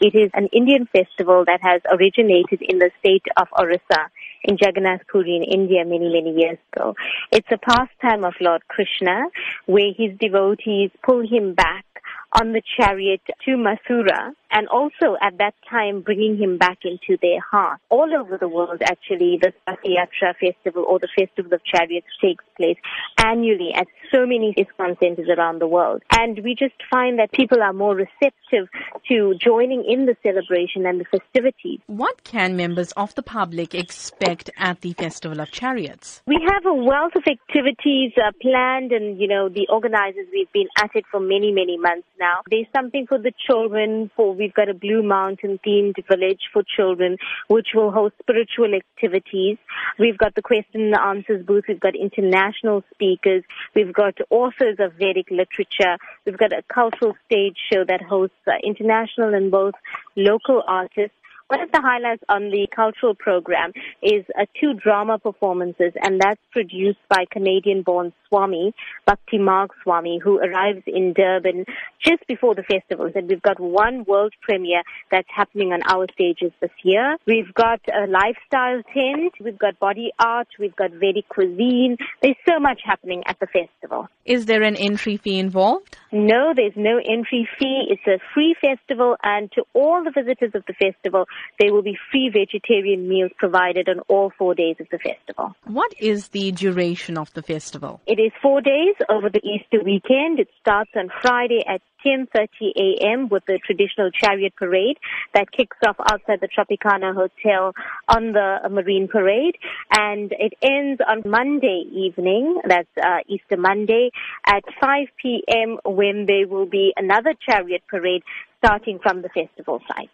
It is an Indian festival that has originated in the state of Orissa in Jagannath Puri in India many, many years ago. It's a pastime of Lord Krishna where his devotees pull him back on the chariot to Mathura and also at that time bringing him back into their heart. All over the world actually the Yatra festival or the Festival of Chariots takes place annually at so many ISKCON centers around the world. And we just find that people are more receptive to joining in the celebration and the festivities. What can members of the public expect at the Festival of Chariots? We have a wealth of activities uh, planned and, you know, the organizers, we've been at it for many, many months now. There's something for the children. For we've got a Blue Mountain themed village for children, which will host spiritual activities. We've got the question and answers booth. We've got international speakers. We've got authors of Vedic literature. We've got a cultural stage show that hosts uh, international and both local artists. One of the highlights on the cultural program is uh, two drama performances, and that's produced by Canadian-born Swami, Bhaktimarga Swami, who arrives in Durban just before the festival. And we've got one world premiere that's happening on our stages this year. We've got a lifestyle tent, we've got body art, we've got Vedic cuisine. There's so much happening at the festival. Is there an entry fee involved? No, there's no entry fee. It's a free festival, and to all the visitors of the festival, there will be free vegetarian meals provided on all four days of the festival. What is the duration of the festival? It is four days over the Easter weekend. It starts on Friday at 10.30 a.m. with the traditional chariot parade that kicks off outside the Tropicana Hotel on the Marine Parade. And it ends on Monday evening, that's uh, Easter Monday, at 5 p.m. when there will be another chariot parade starting from the festival site.